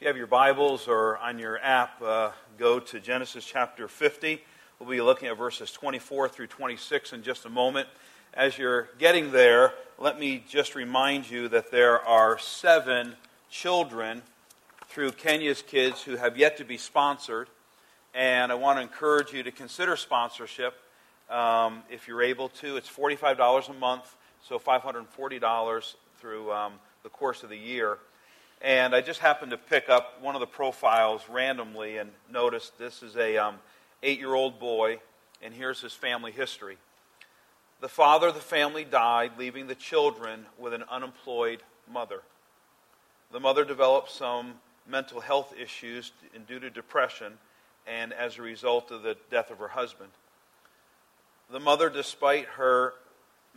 If you have your Bibles or on your app, uh, go to Genesis chapter 50. We'll be looking at verses 24 through 26 in just a moment. As you're getting there, let me just remind you that there are seven children through Kenya's Kids who have yet to be sponsored. And I want to encourage you to consider sponsorship um, if you're able to. It's $45 a month, so $540 through um, the course of the year. And I just happened to pick up one of the profiles randomly and noticed this is a um, eight-year-old boy, and here's his family history. The father of the family died, leaving the children with an unemployed mother. The mother developed some mental health issues due to depression and as a result of the death of her husband. The mother, despite her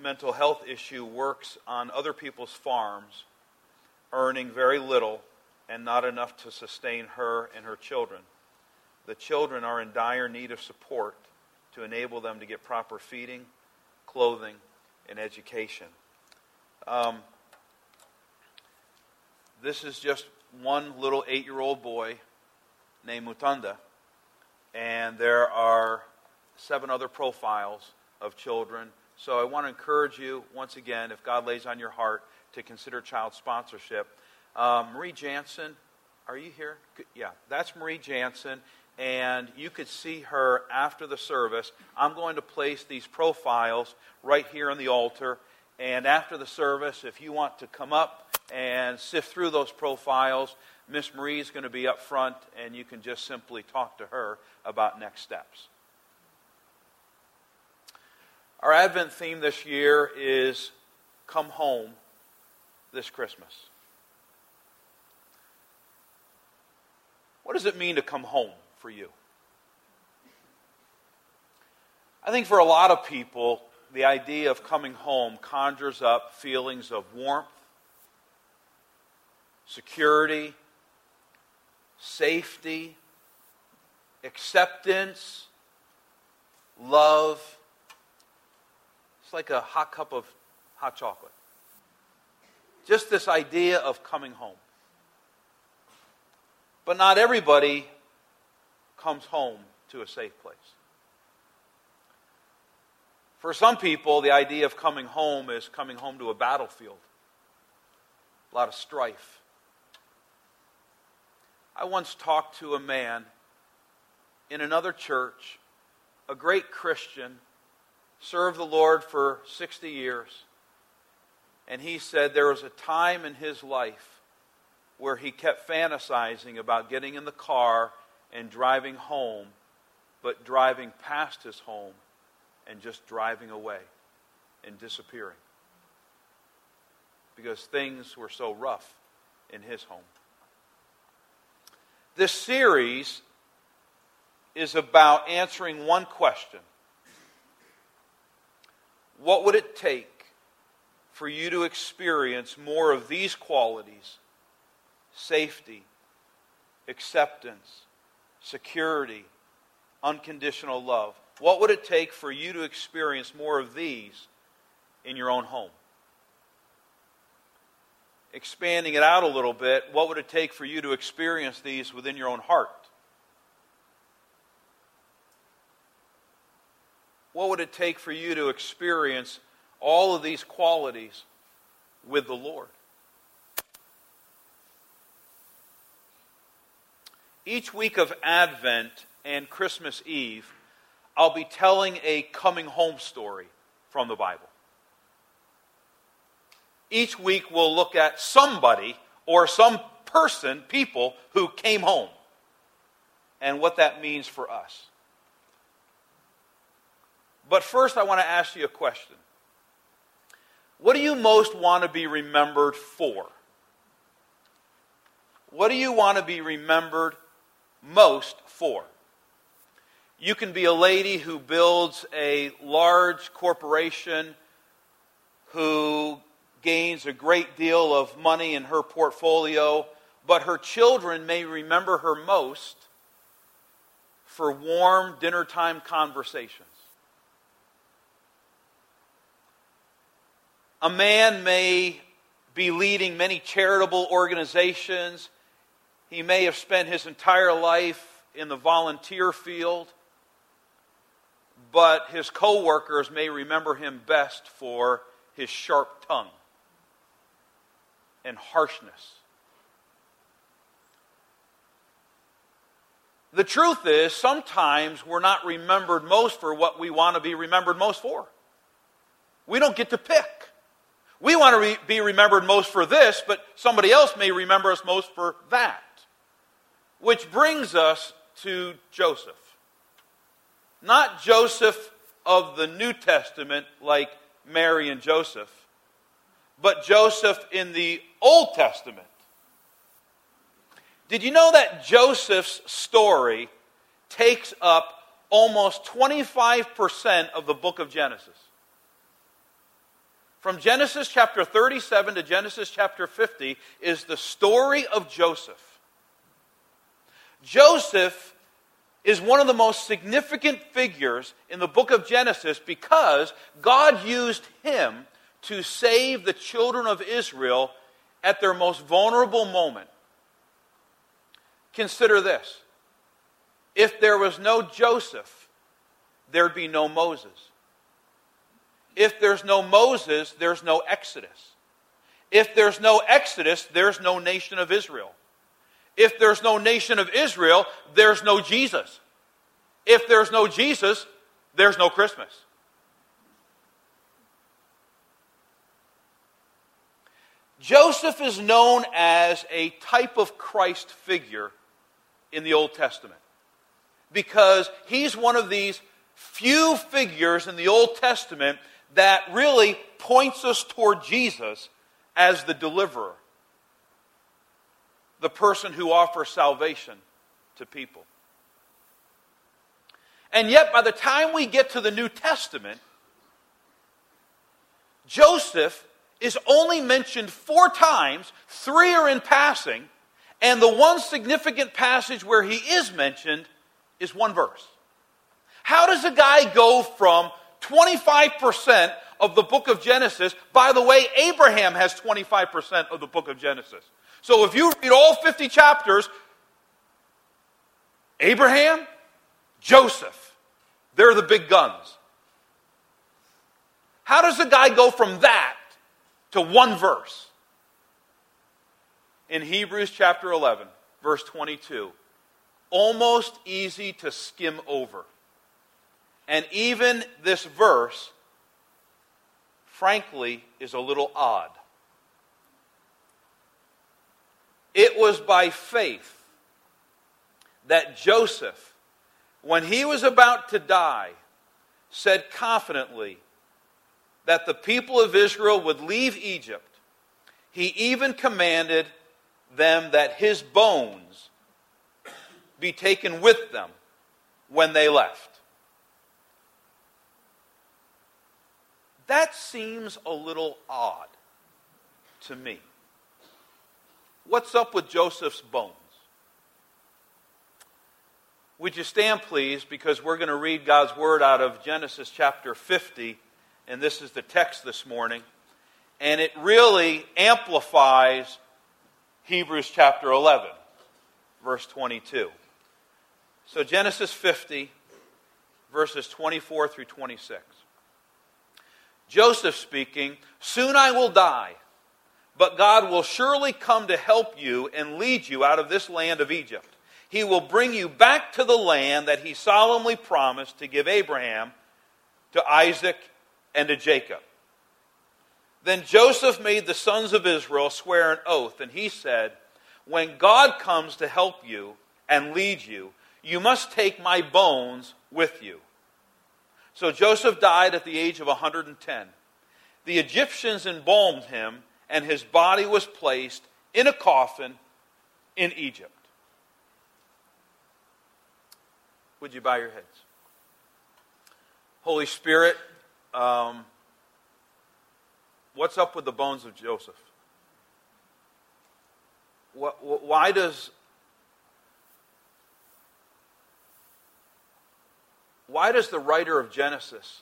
mental health issue, works on other people's farms earning very little and not enough to sustain her and her children. The children are in dire need of support to enable them to get proper feeding, clothing, and education. Um, this is just one little eight year old boy named Mutanda, and there are seven other profiles of children. So I want to encourage you, once again, if God lays on your heart, to consider child sponsorship. Um, Marie Jansen, are you here? Yeah, that's Marie Jansen. And you could see her after the service. I'm going to place these profiles right here on the altar. And after the service, if you want to come up and sift through those profiles, Miss Marie is going to be up front, and you can just simply talk to her about next steps. Our Advent theme this year is Come Home this Christmas? What does it mean to come home for you? I think for a lot of people, the idea of coming home conjures up feelings of warmth, security, safety, acceptance, love. It's like a hot cup of hot chocolate. Just this idea of coming home. But not everybody comes home to a safe place. For some people, the idea of coming home is coming home to a battlefield, a lot of strife. I once talked to a man in another church, a great Christian, served the Lord for 60 years. And he said there was a time in his life where he kept fantasizing about getting in the car and driving home, but driving past his home and just driving away and disappearing. Because things were so rough in his home. This series is about answering one question What would it take for you to experience more of these qualities safety, acceptance, security, unconditional love? What would it take for you to experience more of these in your own home? Expanding it out a little bit, what would it take for you to experience these within your own heart? What would it take for you to experience all of these qualities with the Lord. Each week of Advent and Christmas Eve, I'll be telling a coming home story from the Bible. Each week, we'll look at somebody or some person, people who came home, and what that means for us. But first, I want to ask you a question what do you most want to be remembered for? What do you want to be remembered most for? You can be a lady who builds a large corporation who gains a great deal of money in her portfolio, but her children may remember her most for warm dinner time A man may be leading many charitable organizations He may have spent his entire life in the volunteer field, but his coworkers may remember him best for his sharp tongue and harshness. The truth is, sometimes we're not remembered most for what we want to be remembered most for. We don't get to pick. We want to re- be remembered most for this, but somebody else may remember us most for that. Which brings us to Joseph. Not Joseph of the New Testament, like Mary and Joseph, but Joseph in the Old Testament. Did you know that Joseph's story takes up almost 25% of the book of Genesis? From Genesis chapter 37 to Genesis chapter 50 is the story of Joseph. Joseph is one of the most significant figures in the book of Genesis because God used him to save the children of Israel at their most vulnerable moment. Consider this if there was no Joseph, there'd be no Moses. If there's no Moses, there's no Exodus. If there's no Exodus, there's no nation of Israel. If there's no nation of Israel, there's no Jesus. If there's no Jesus, there's no Christmas. Joseph is known as a type of Christ figure in the Old Testament because he's one of these few figures in the Old Testament that really points us toward Jesus as the deliverer, the person who offers salvation to people. And yet, by the time we get to the New Testament, Joseph is only mentioned four times, three are in passing, and the one significant passage where he is mentioned is one verse. How does a guy go from 25% of the book of Genesis? By the way, Abraham has 25% of the book of Genesis. So if you read all 50 chapters, Abraham, Joseph, they're the big guns. How does a guy go from that to one verse? in Hebrews chapter 11, verse 22. Almost easy to skim over. And even this verse, frankly, is a little odd. It was by faith that Joseph, when he was about to die, said confidently that the people of Israel would leave Egypt. He even commanded them that his bones be taken with them when they left. That seems a little odd to me. What's up with Joseph's bones? Would you stand, please, because we're going to read God's word out of Genesis chapter 50, and this is the text this morning. And it really amplifies Hebrews chapter 11, verse 22. So, Genesis 50, verses 24 through 26. Joseph speaking, Soon I will die, but God will surely come to help you and lead you out of this land of Egypt. He will bring you back to the land that he solemnly promised to give Abraham, to Isaac, and to Jacob. Then Joseph made the sons of Israel swear an oath, and he said, When God comes to help you and lead you, you must take my bones with you. So Joseph died at the age of 110. The Egyptians embalmed him, and his body was placed in a coffin in Egypt. Would you bow your heads? Holy Spirit, um, What's up with the bones of Joseph? Why does why does the writer of Genesis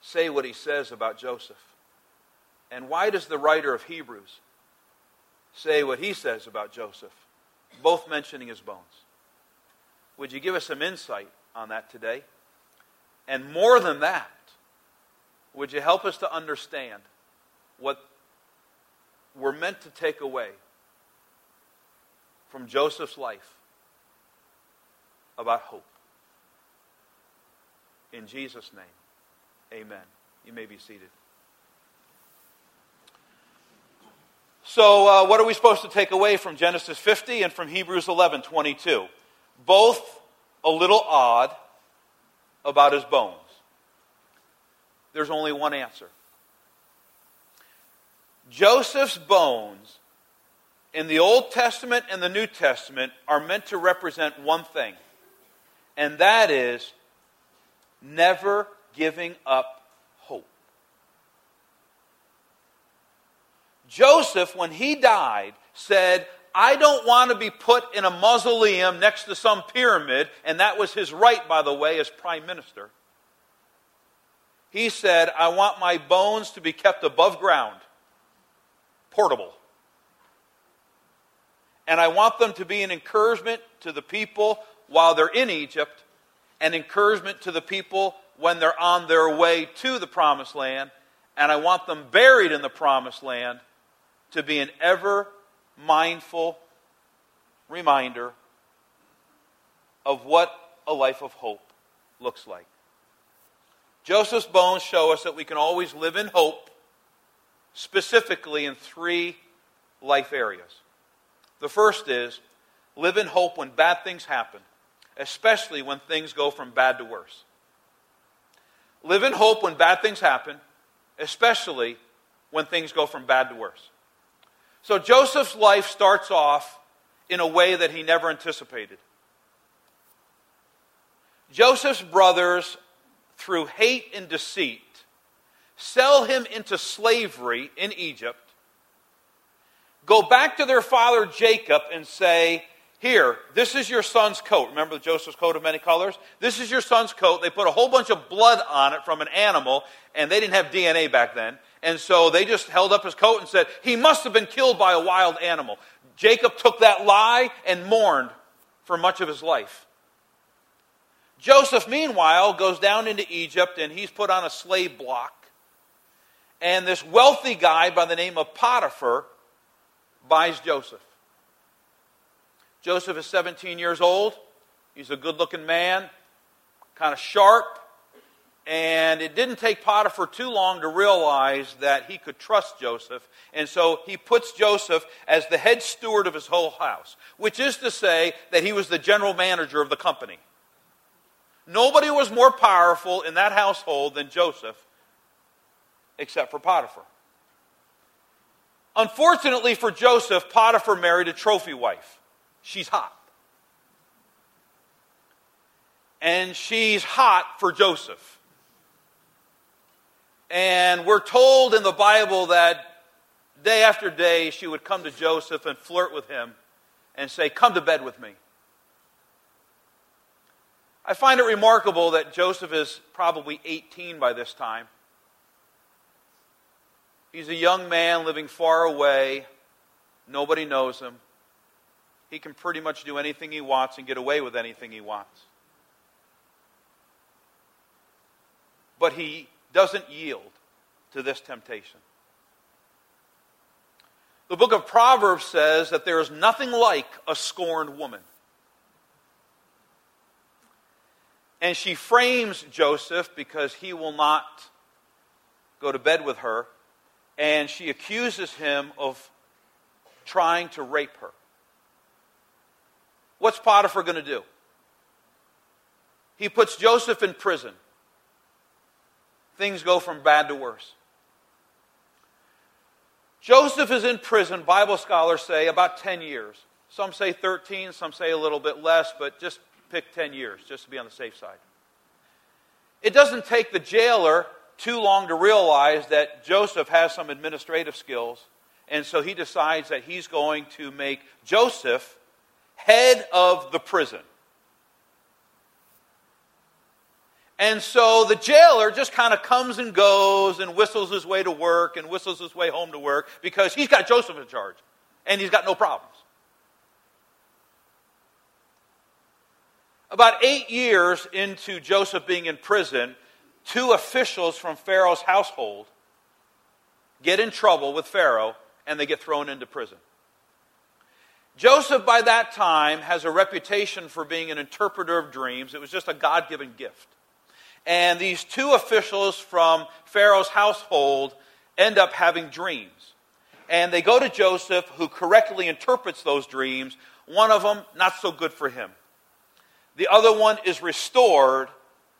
say what he says about Joseph? And why does the writer of Hebrews say what he says about Joseph, both mentioning his bones. Would you give us some insight on that today? And more than that, would you help us to understand what we're meant to take away from Joseph's life about hope? In Jesus' name, amen. You may be seated. So, uh, what are we supposed to take away from Genesis 50 and from Hebrews 11 22? Both a little odd about his bones. There's only one answer. Joseph's bones in the Old Testament and the New Testament are meant to represent one thing, and that is never giving up hope. Joseph, when he died, said, I don't want to be put in a mausoleum next to some pyramid, and that was his right, by the way, as prime minister. He said, I want my bones to be kept above ground, portable. And I want them to be an encouragement to the people while they're in Egypt, and encouragement to the people when they're on their way to the promised land. And I want them buried in the promised land to be an ever mindful reminder of what a life of hope looks like. Joseph's bones show us that we can always live in hope, specifically in three life areas. The first is live in hope when bad things happen, especially when things go from bad to worse. Live in hope when bad things happen, especially when things go from bad to worse. So Joseph's life starts off in a way that he never anticipated. Joseph's brothers through hate and deceit, sell him into slavery in Egypt, go back to their father Jacob and say, Here, this is your son's coat. Remember Joseph's coat of many colors? This is your son's coat. They put a whole bunch of blood on it from an animal, and they didn't have DNA back then. And so they just held up his coat and said, He must have been killed by a wild animal. Jacob took that lie and mourned for much of his life. Joseph, meanwhile, goes down into Egypt and he's put on a slave block. And this wealthy guy by the name of Potiphar buys Joseph. Joseph is 17 years old. He's a good looking man, kind of sharp. And it didn't take Potiphar too long to realize that he could trust Joseph. And so he puts Joseph as the head steward of his whole house, which is to say that he was the general manager of the company. Nobody was more powerful in that household than Joseph, except for Potiphar. Unfortunately for Joseph, Potiphar married a trophy wife. She's hot. And she's hot for Joseph. And we're told in the Bible that day after day she would come to Joseph and flirt with him and say, Come to bed with me. I find it remarkable that Joseph is probably 18 by this time. He's a young man living far away. Nobody knows him. He can pretty much do anything he wants and get away with anything he wants. But he doesn't yield to this temptation. The book of Proverbs says that there is nothing like a scorned woman. And she frames Joseph because he will not go to bed with her. And she accuses him of trying to rape her. What's Potiphar going to do? He puts Joseph in prison. Things go from bad to worse. Joseph is in prison, Bible scholars say, about 10 years. Some say 13, some say a little bit less, but just pick 10 years just to be on the safe side. It doesn't take the jailer too long to realize that Joseph has some administrative skills, and so he decides that he's going to make Joseph head of the prison. And so the jailer just kind of comes and goes and whistles his way to work and whistles his way home to work because he's got Joseph in charge. and he's got no problems. About eight years into Joseph being in prison, two officials from Pharaoh's household get in trouble with Pharaoh and they get thrown into prison. Joseph, by that time, has a reputation for being an interpreter of dreams. It was just a God given gift. And these two officials from Pharaoh's household end up having dreams. And they go to Joseph, who correctly interprets those dreams. One of them, not so good for him. The other one is restored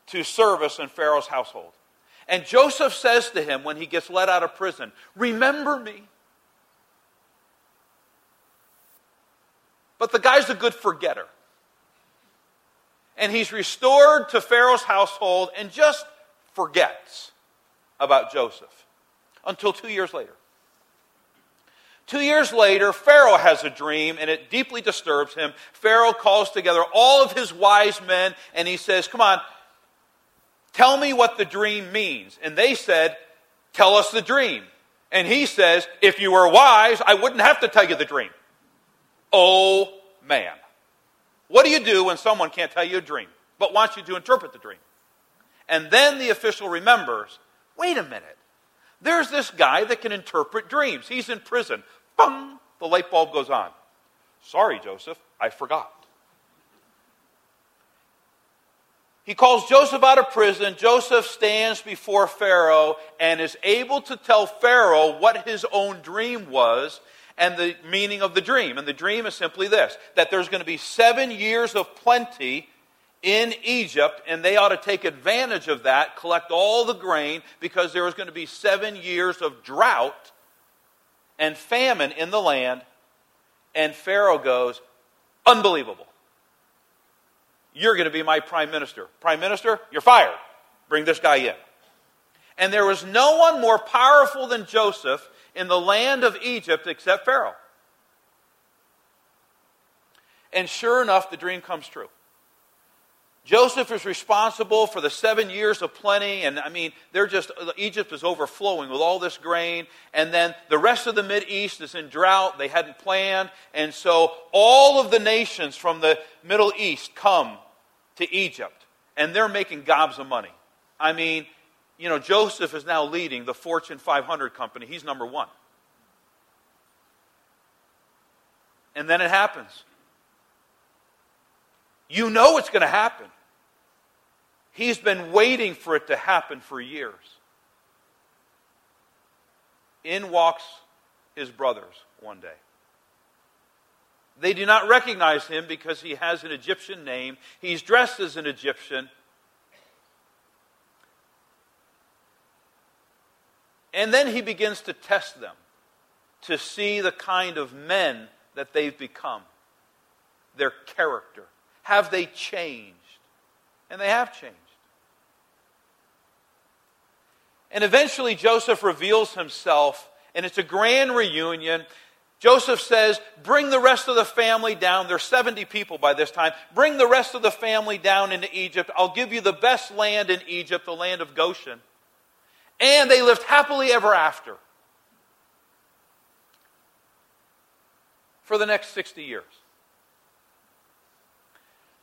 to service in Pharaoh's household. And Joseph says to him when he gets let out of prison, Remember me. But the guy's a good forgetter. And he's restored to Pharaoh's household and just forgets about Joseph until two years later. Two years later, Pharaoh has a dream and it deeply disturbs him. Pharaoh calls together all of his wise men and he says, Come on, tell me what the dream means. And they said, Tell us the dream. And he says, If you were wise, I wouldn't have to tell you the dream. Oh, man. What do you do when someone can't tell you a dream, but wants you to interpret the dream? And then the official remembers wait a minute. There's this guy that can interpret dreams. He's in prison. Bung! The light bulb goes on. Sorry, Joseph, I forgot. He calls Joseph out of prison. Joseph stands before Pharaoh and is able to tell Pharaoh what his own dream was and the meaning of the dream. And the dream is simply this that there's going to be seven years of plenty in Egypt, and they ought to take advantage of that, collect all the grain, because there is going to be seven years of drought and famine in the land. And Pharaoh goes, Unbelievable. You're going to be my prime minister. Prime minister, you're fired. Bring this guy in. And there was no one more powerful than Joseph in the land of Egypt except Pharaoh. And sure enough, the dream comes true. Joseph is responsible for the seven years of plenty, and I mean, they're just, Egypt is overflowing with all this grain, and then the rest of the Mid East is in drought. They hadn't planned, and so all of the nations from the Middle East come to Egypt, and they're making gobs of money. I mean, you know, Joseph is now leading the Fortune 500 company. He's number one. And then it happens. You know it's going to happen. He's been waiting for it to happen for years. In walks his brothers one day. They do not recognize him because he has an Egyptian name. He's dressed as an Egyptian. And then he begins to test them to see the kind of men that they've become, their character. Have they changed? And they have changed. And eventually Joseph reveals himself, and it's a grand reunion. Joseph says, Bring the rest of the family down. There's 70 people by this time. Bring the rest of the family down into Egypt. I'll give you the best land in Egypt, the land of Goshen. And they lived happily ever after for the next 60 years.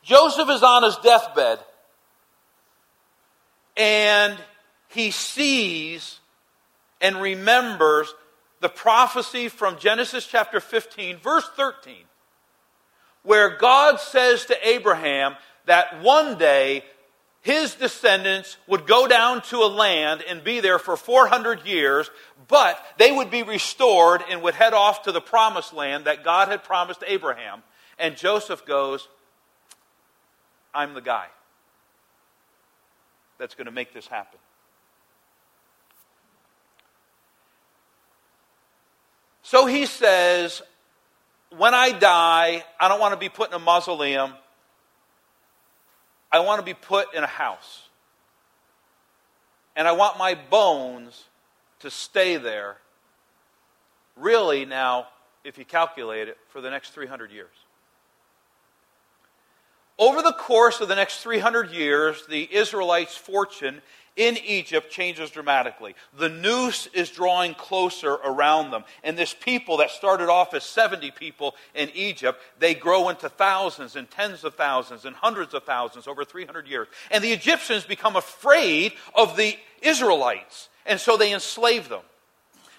Joseph is on his deathbed and he sees and remembers the prophecy from Genesis chapter 15, verse 13, where God says to Abraham that one day his descendants would go down to a land and be there for 400 years, but they would be restored and would head off to the promised land that God had promised Abraham. And Joseph goes, I'm the guy that's going to make this happen. So he says, When I die, I don't want to be put in a mausoleum. I want to be put in a house. And I want my bones to stay there, really now, if you calculate it, for the next 300 years. Over the course of the next 300 years, the Israelites' fortune in Egypt changes dramatically. The noose is drawing closer around them. And this people that started off as 70 people in Egypt, they grow into thousands and tens of thousands and hundreds of thousands over 300 years. And the Egyptians become afraid of the Israelites. And so they enslave them.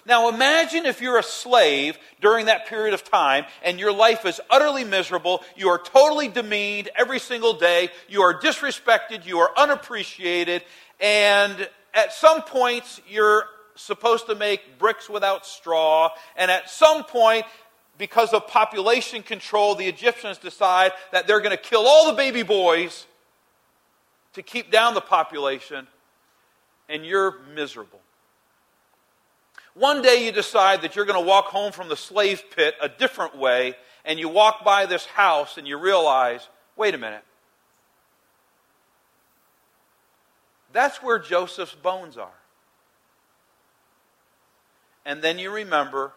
Now imagine if you're a slave during that period of time and your life is utterly miserable. You are totally demeaned every single day. You are disrespected. You are unappreciated. And at some points, you're supposed to make bricks without straw. And at some point, because of population control, the Egyptians decide that they're going to kill all the baby boys to keep down the population. And you're miserable. One day you decide that you're going to walk home from the slave pit a different way, and you walk by this house and you realize wait a minute. That's where Joseph's bones are. And then you remember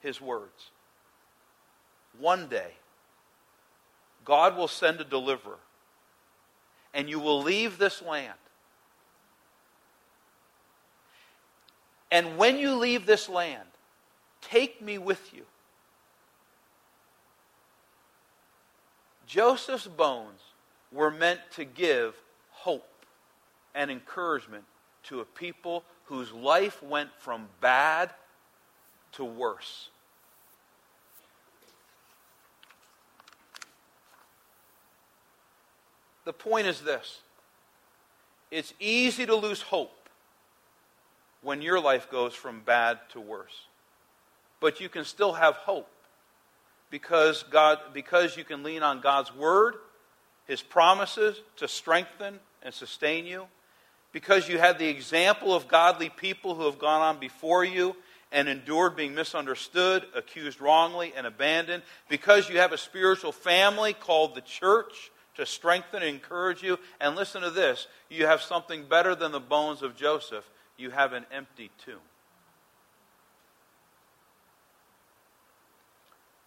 his words. One day, God will send a deliverer, and you will leave this land And when you leave this land, take me with you. Joseph's bones were meant to give hope and encouragement to a people whose life went from bad to worse. The point is this it's easy to lose hope when your life goes from bad to worse. But you can still have hope because God because you can lean on God's word, his promises to strengthen and sustain you, because you have the example of godly people who have gone on before you and endured being misunderstood, accused wrongly, and abandoned, because you have a spiritual family called the church to strengthen and encourage you. And listen to this you have something better than the bones of Joseph you have an empty tomb.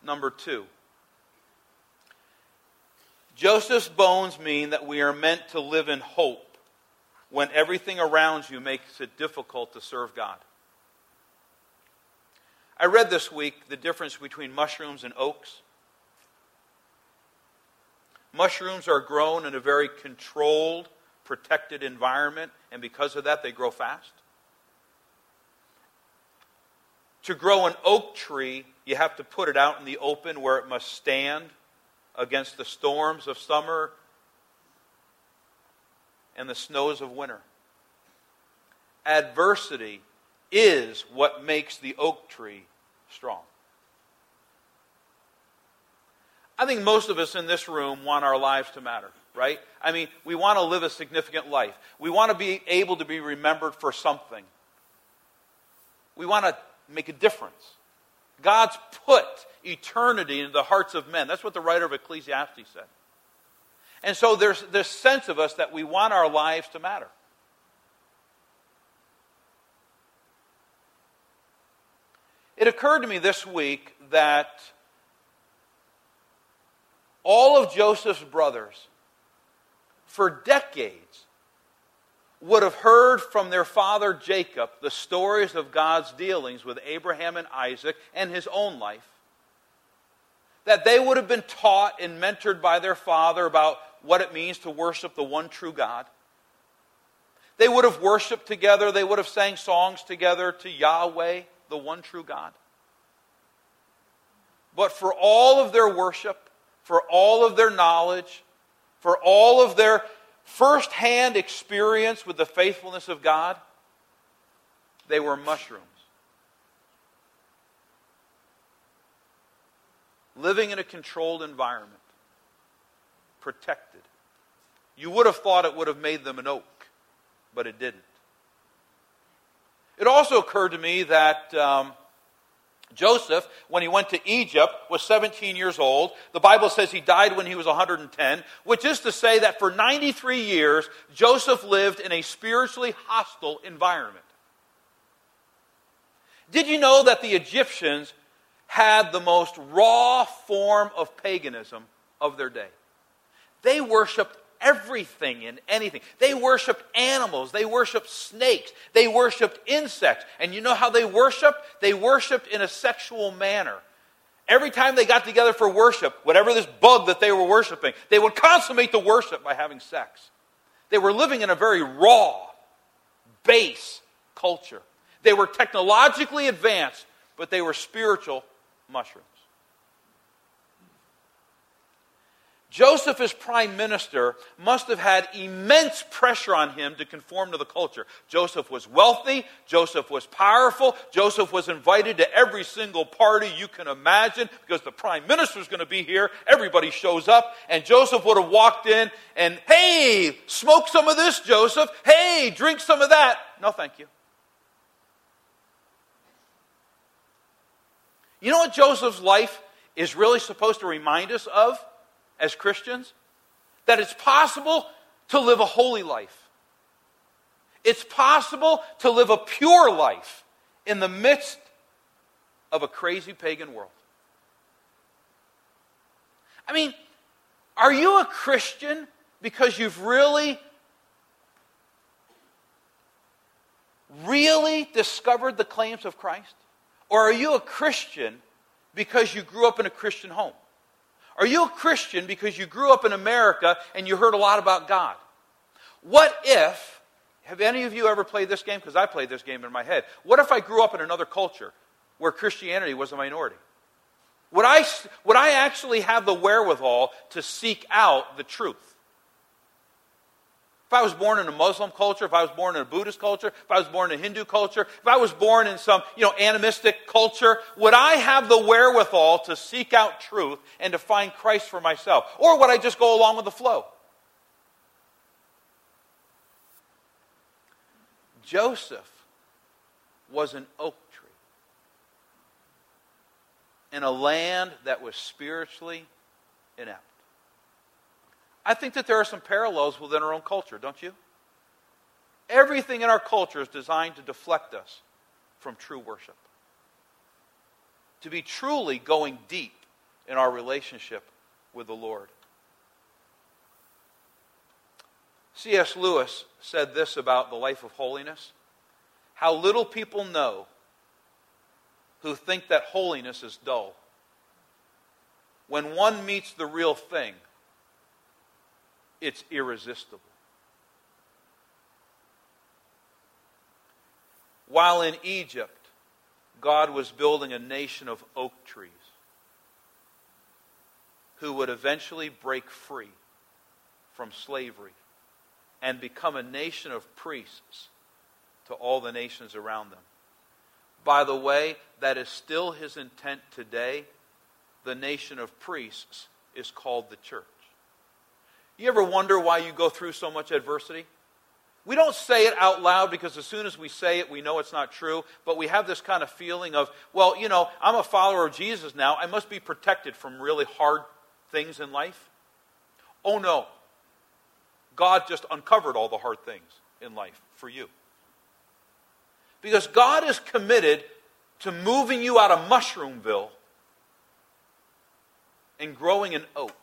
Number two, Joseph's bones mean that we are meant to live in hope when everything around you makes it difficult to serve God. I read this week the difference between mushrooms and oaks. Mushrooms are grown in a very controlled, protected environment, and because of that, they grow fast. To grow an oak tree, you have to put it out in the open where it must stand against the storms of summer and the snows of winter. Adversity is what makes the oak tree strong. I think most of us in this room want our lives to matter, right? I mean, we want to live a significant life. We want to be able to be remembered for something. We want to make a difference. God's put eternity into the hearts of men. That's what the writer of Ecclesiastes said. And so there's this sense of us that we want our lives to matter. It occurred to me this week that all of Joseph's brothers, for decades, would have heard from their father Jacob the stories of God's dealings with Abraham and Isaac and his own life, that they would have been taught and mentored by their father about what it means to worship the one true God. They would have worshiped together, they would have sang songs together to Yahweh, the one true God. But for all of their worship, for all of their knowledge, for all of their firsthand experience with the faithfulness of God, they were mushrooms. Living in a controlled environment, protected. You would have thought it would have made them an oak, but it didn't. It also occurred to me that um, Joseph, when he went to Egypt, was 17 years old. The Bible says he died when he was 110, which is to say that for 93 years, Joseph lived in a spiritually hostile environment. Did you know that the Egyptians had the most raw form of paganism of their day? They worshiped everything and anything. They worshiped animals. They worshiped snakes. They worshiped insects. And you know how they worshiped? They worshiped in a sexual manner. Every time they got together for worship, whatever this bug that they were worshiping, they would consummate the worship by having sex. They were living in a very raw, base culture. They were technologically advanced, but they were spiritual mushrooms. Joseph, as prime minister, must have had immense pressure on him to conform to the culture. Joseph was wealthy. Joseph was powerful. Joseph was invited to every single party you can imagine because the prime minister is going to be here. Everybody shows up. And Joseph would have walked in and, hey, smoke some of this, Joseph. Hey, drink some of that. No, thank you. You know what Joseph's life is really supposed to remind us of? As Christians that it's possible to live a holy life. It's possible to live a pure life in the midst of a crazy pagan world. I mean, are you a Christian because you've really, really discovered the claims of Christ? Or are you a Christian because you grew up in a Christian home? Are you a Christian because you grew up in America and you heard a lot about God? What if, have any of you ever played this game? Because I played this game in my head. What if I grew up in another culture where Christianity was a minority? Would I, would I actually have the wherewithal to seek out the truth? If I was born in a Muslim culture, if I was born in a Buddhist culture, if I was born in a Hindu culture, if I was born in some, you know, animistic culture, would I have the wherewithal to seek out truth and to find Christ for myself? Or would I just go along with the flow? Joseph was an oak tree in a land that was spiritually inept. I think that there are some parallels within our own culture, don't you? Everything in our culture is designed to deflect us from true worship. To be truly going deep in our relationship with the Lord. C.S. Lewis said this about the life of holiness how little people know who think that holiness is dull. When one meets the real thing, it's irresistible. While in Egypt, God was building a nation of oak trees who would eventually break free from slavery and become a nation of priests to all the nations around them. By the way, that is still his intent today. The nation of priests is called the church. You ever wonder why you go through so much adversity? We don't say it out loud because as soon as we say it, we know it's not true, but we have this kind of feeling of, well, you know, I'm a follower of Jesus now. I must be protected from really hard things in life. Oh, no. God just uncovered all the hard things in life for you. Because God is committed to moving you out of Mushroomville and growing an oak.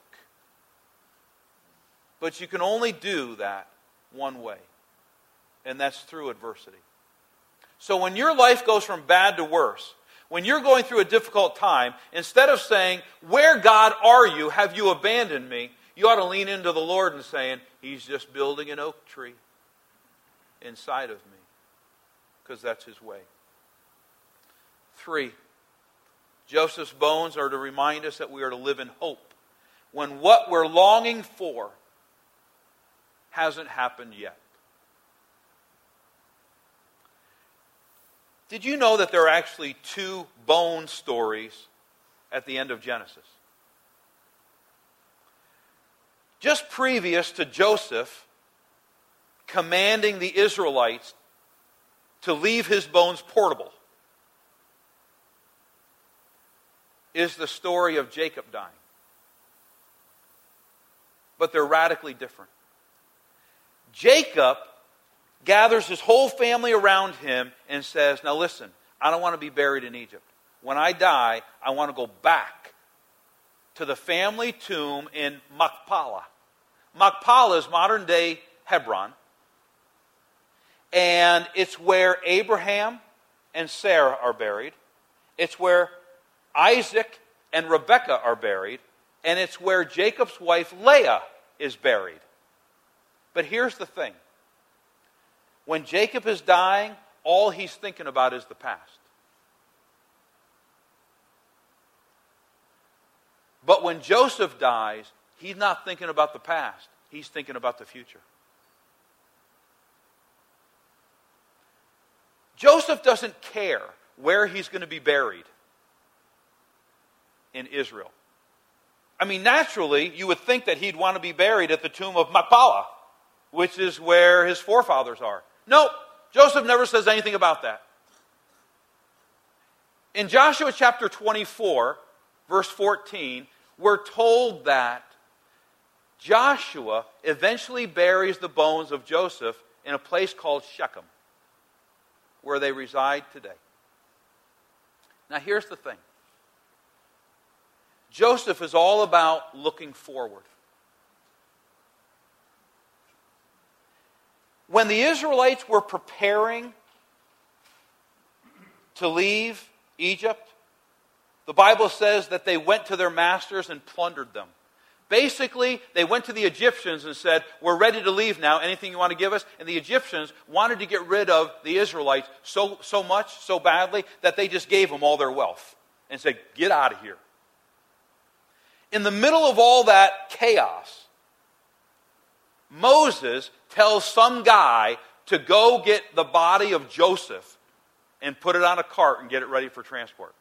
But you can only do that one way, and that's through adversity. So when your life goes from bad to worse, when you're going through a difficult time, instead of saying, Where, God, are you? Have you abandoned me? You ought to lean into the Lord and saying, He's just building an oak tree inside of me, because that's His way. Three, Joseph's bones are to remind us that we are to live in hope. When what we're longing for hasn't happened yet. Did you know that there are actually two bone stories at the end of Genesis? Just previous to Joseph commanding the Israelites to leave his bones portable is the story of Jacob dying. But they're radically different. Jacob gathers his whole family around him and says, Now listen, I don't want to be buried in Egypt. When I die, I want to go back to the family tomb in Machpelah. Machpelah is modern day Hebron. And it's where Abraham and Sarah are buried. It's where Isaac and Rebekah are buried. And it's where Jacob's wife Leah is buried. But here's the thing when Jacob is dying, all he's thinking about is the past. But when Joseph dies, he's not thinking about the past, he's thinking about the future. Joseph doesn't care where he's going to be buried in Israel. I mean, naturally, you would think that he'd want to be buried at the tomb of Machpelah, which is where his forefathers are. No, Joseph never says anything about that. In Joshua chapter 24, verse 14, we're told that Joshua eventually buries the bones of Joseph in a place called Shechem, where they reside today. Now, here's the thing Joseph is all about looking forward. When the Israelites were preparing to leave Egypt, the Bible says that they went to their masters and plundered them. Basically, they went to the Egyptians and said, We're ready to leave now. Anything you want to give us? And the Egyptians wanted to get rid of the Israelites so, so much, so badly, that they just gave them all their wealth and said, Get out of here. In the middle of all that chaos, Moses tells some guy to go get the body of Joseph and put it on a cart and get it ready for transport.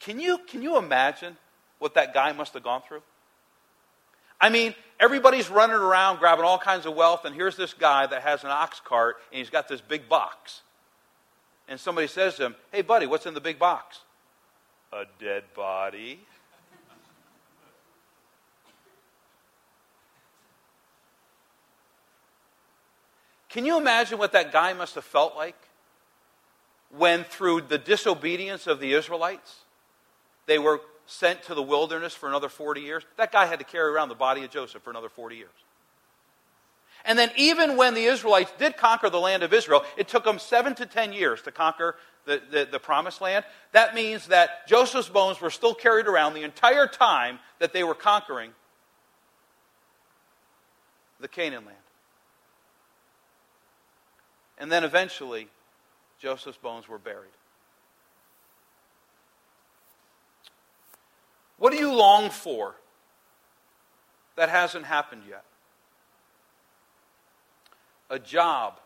Can you, can you imagine what that guy must have gone through? I mean, everybody's running around grabbing all kinds of wealth, and here's this guy that has an ox cart and he's got this big box. And somebody says to him, Hey, buddy, what's in the big box? A dead body. Can you imagine what that guy must have felt like when, through the disobedience of the Israelites, they were sent to the wilderness for another 40 years? That guy had to carry around the body of Joseph for another 40 years. And then, even when the Israelites did conquer the land of Israel, it took them seven to ten years to conquer the, the, the, promised land. That means that Joseph's bones were still carried around the entire time that they were conquering the Canaan land. And then eventually, Joseph's bones were buried. What do you long for that hasn't happened yet? A job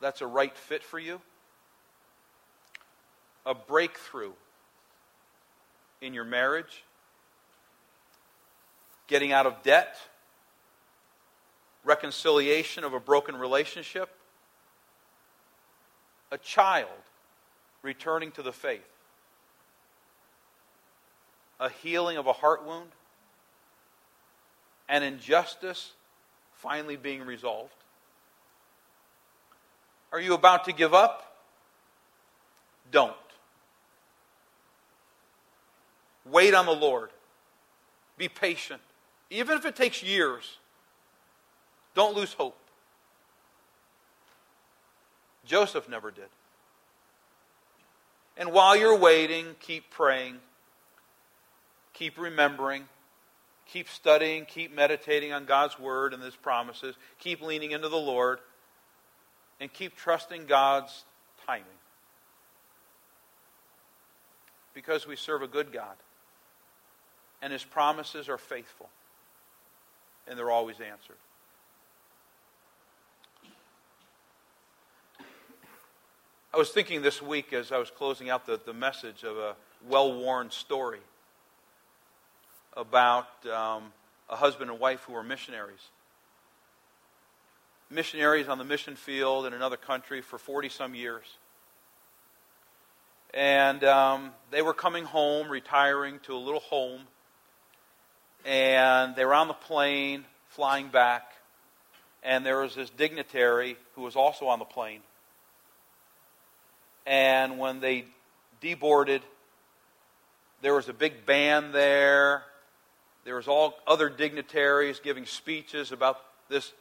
that's a right fit for you? A breakthrough in your marriage? Getting out of debt? Reconciliation of a broken relationship? A child returning to the faith, a healing of a heart wound, an injustice finally being resolved? Are you about to give up? Don't. Wait on the Lord. Be patient. Even if it takes years, don't lose hope. Joseph never did. And while you're waiting, keep praying, keep remembering, keep studying, keep meditating on God's word and his promises, keep leaning into the Lord, and keep trusting God's timing. Because we serve a good God, and his promises are faithful, and they're always answered. I was thinking this week as I was closing out the, the message of a well worn story about um, a husband and wife who were missionaries. Missionaries on the mission field in another country for 40 some years. And um, they were coming home, retiring to a little home. And they were on the plane, flying back. And there was this dignitary who was also on the plane and when they deboarded, there was a big band there, there was all other dignitaries giving speeches about this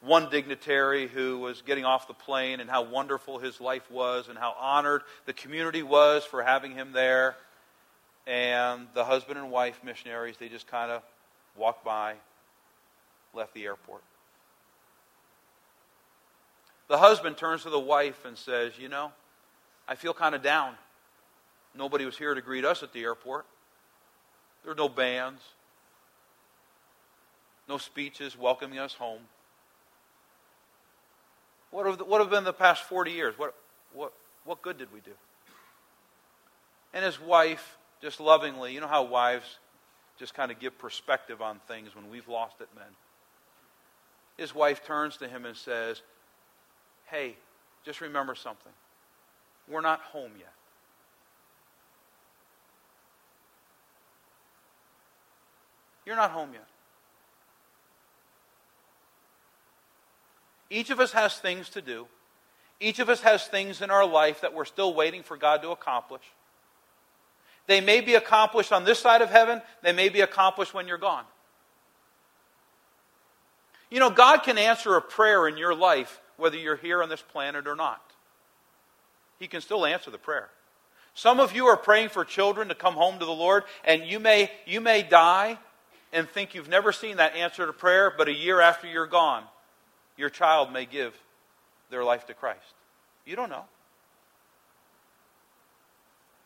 one dignitary who was getting off the plane and how wonderful his life was and how honored the community was for having him there. And the husband and wife missionaries, they just kind of walked by, left the airport. The husband turns to the wife and says, You know, I feel kind of down. Nobody was here to greet us at the airport. There were no bands, no speeches welcoming us home. What have, what have been the past 40 years? What, what, what good did we do? And his wife, just lovingly, you know how wives just kind of give perspective on things when we've lost it, men. His wife turns to him and says, Hey, just remember something. We're not home yet. You're not home yet. Each of us has things to do. Each of us has things in our life that we're still waiting for God to accomplish. They may be accomplished on this side of heaven, they may be accomplished when you're gone. You know, God can answer a prayer in your life whether you're here on this planet or not. He can still answer the prayer. Some of you are praying for children to come home to the Lord, and you may, you may die and think you've never seen that answer to prayer, but a year after you're gone, your child may give their life to Christ. You don't know.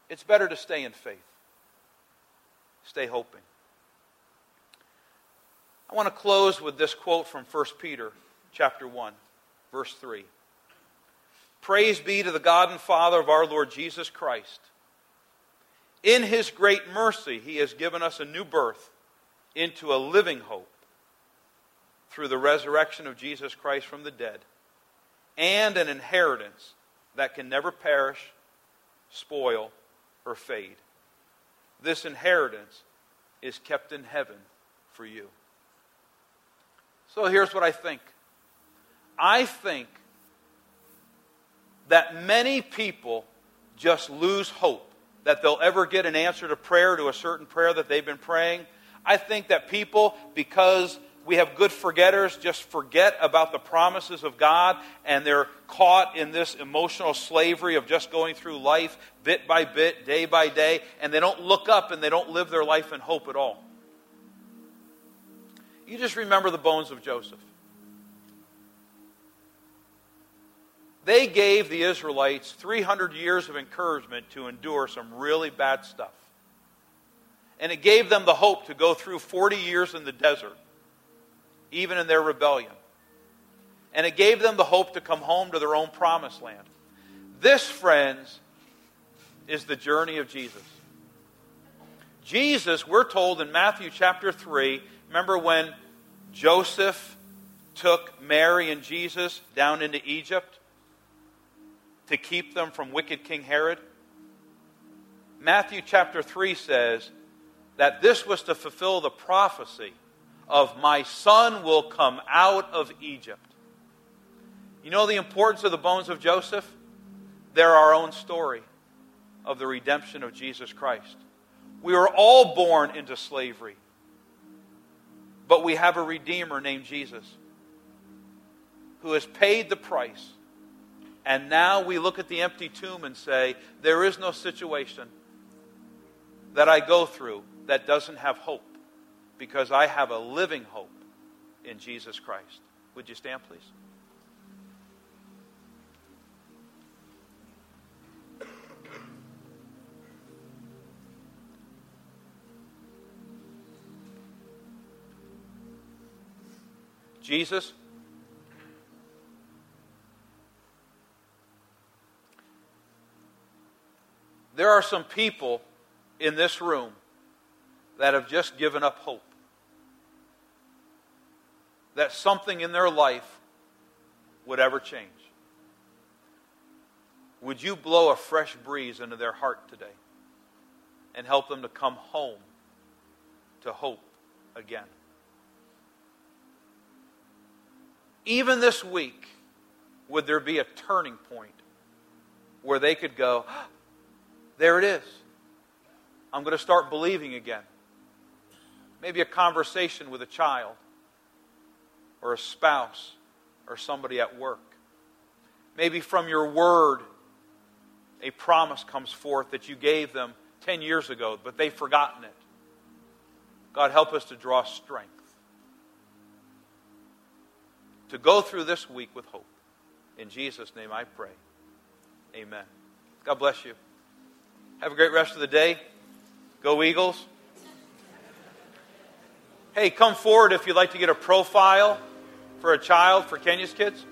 It's better to stay in faith, stay hoping. I want to close with this quote from 1 Peter chapter 1, verse 3. Praise be to the God and Father of our Lord Jesus Christ. In his great mercy, he has given us a new birth into a living hope through the resurrection of Jesus Christ from the dead, and an inheritance that can never perish, spoil, or fade. This inheritance is kept in heaven for you. So here's what I think I think that many people just lose hope that they'll ever get an answer to prayer to a certain prayer that they've been praying. I think that people, because we have good forgetters just forget about the promises of God and they're caught in this emotional slavery of just going through life bit by bit, day by day, and they don't look up and they don't live their life in hope at all. You just remember the bones of Joseph. They gave the Israelites 300 years of encouragement to endure some really bad stuff. And it gave them the hope to go through 40 years in the desert even in their rebellion. And it gave them the hope to come home to their own promised land. This, friends, is the journey of Jesus. Jesus, we're told in Matthew chapter 3, remember when Joseph took Mary and Jesus down into Egypt to keep them from wicked King Herod? Matthew chapter 3 says that this was to fulfill the prophecy of my son will come out of Egypt. You know the importance of the bones of Joseph? They're our own story of the redemption of Jesus Christ. We were all born into slavery, but we have a Redeemer named Jesus who has paid the price. And now we look at the empty tomb and say, There is no situation that I go through that doesn't have hope because I have a living hope in Jesus Christ. Would you stand, please? Jesus, there are some people in this room that have just given up hope that something in their life would ever change. Would you blow a fresh breeze into their heart today and help them to come home to hope again? Even this week, would there be a turning point where they could go, there it is. I'm going to start believing again. Maybe a conversation with a child or a spouse or somebody at work. Maybe from your word, a promise comes forth that you gave them 10 years ago, but they've forgotten it. God, help us to draw strength. To go through this week with hope. In Jesus' name I pray. Amen. God bless you. Have a great rest of the day. Go Eagles. Hey, come forward if you'd like to get a profile for a child for Kenya's kids.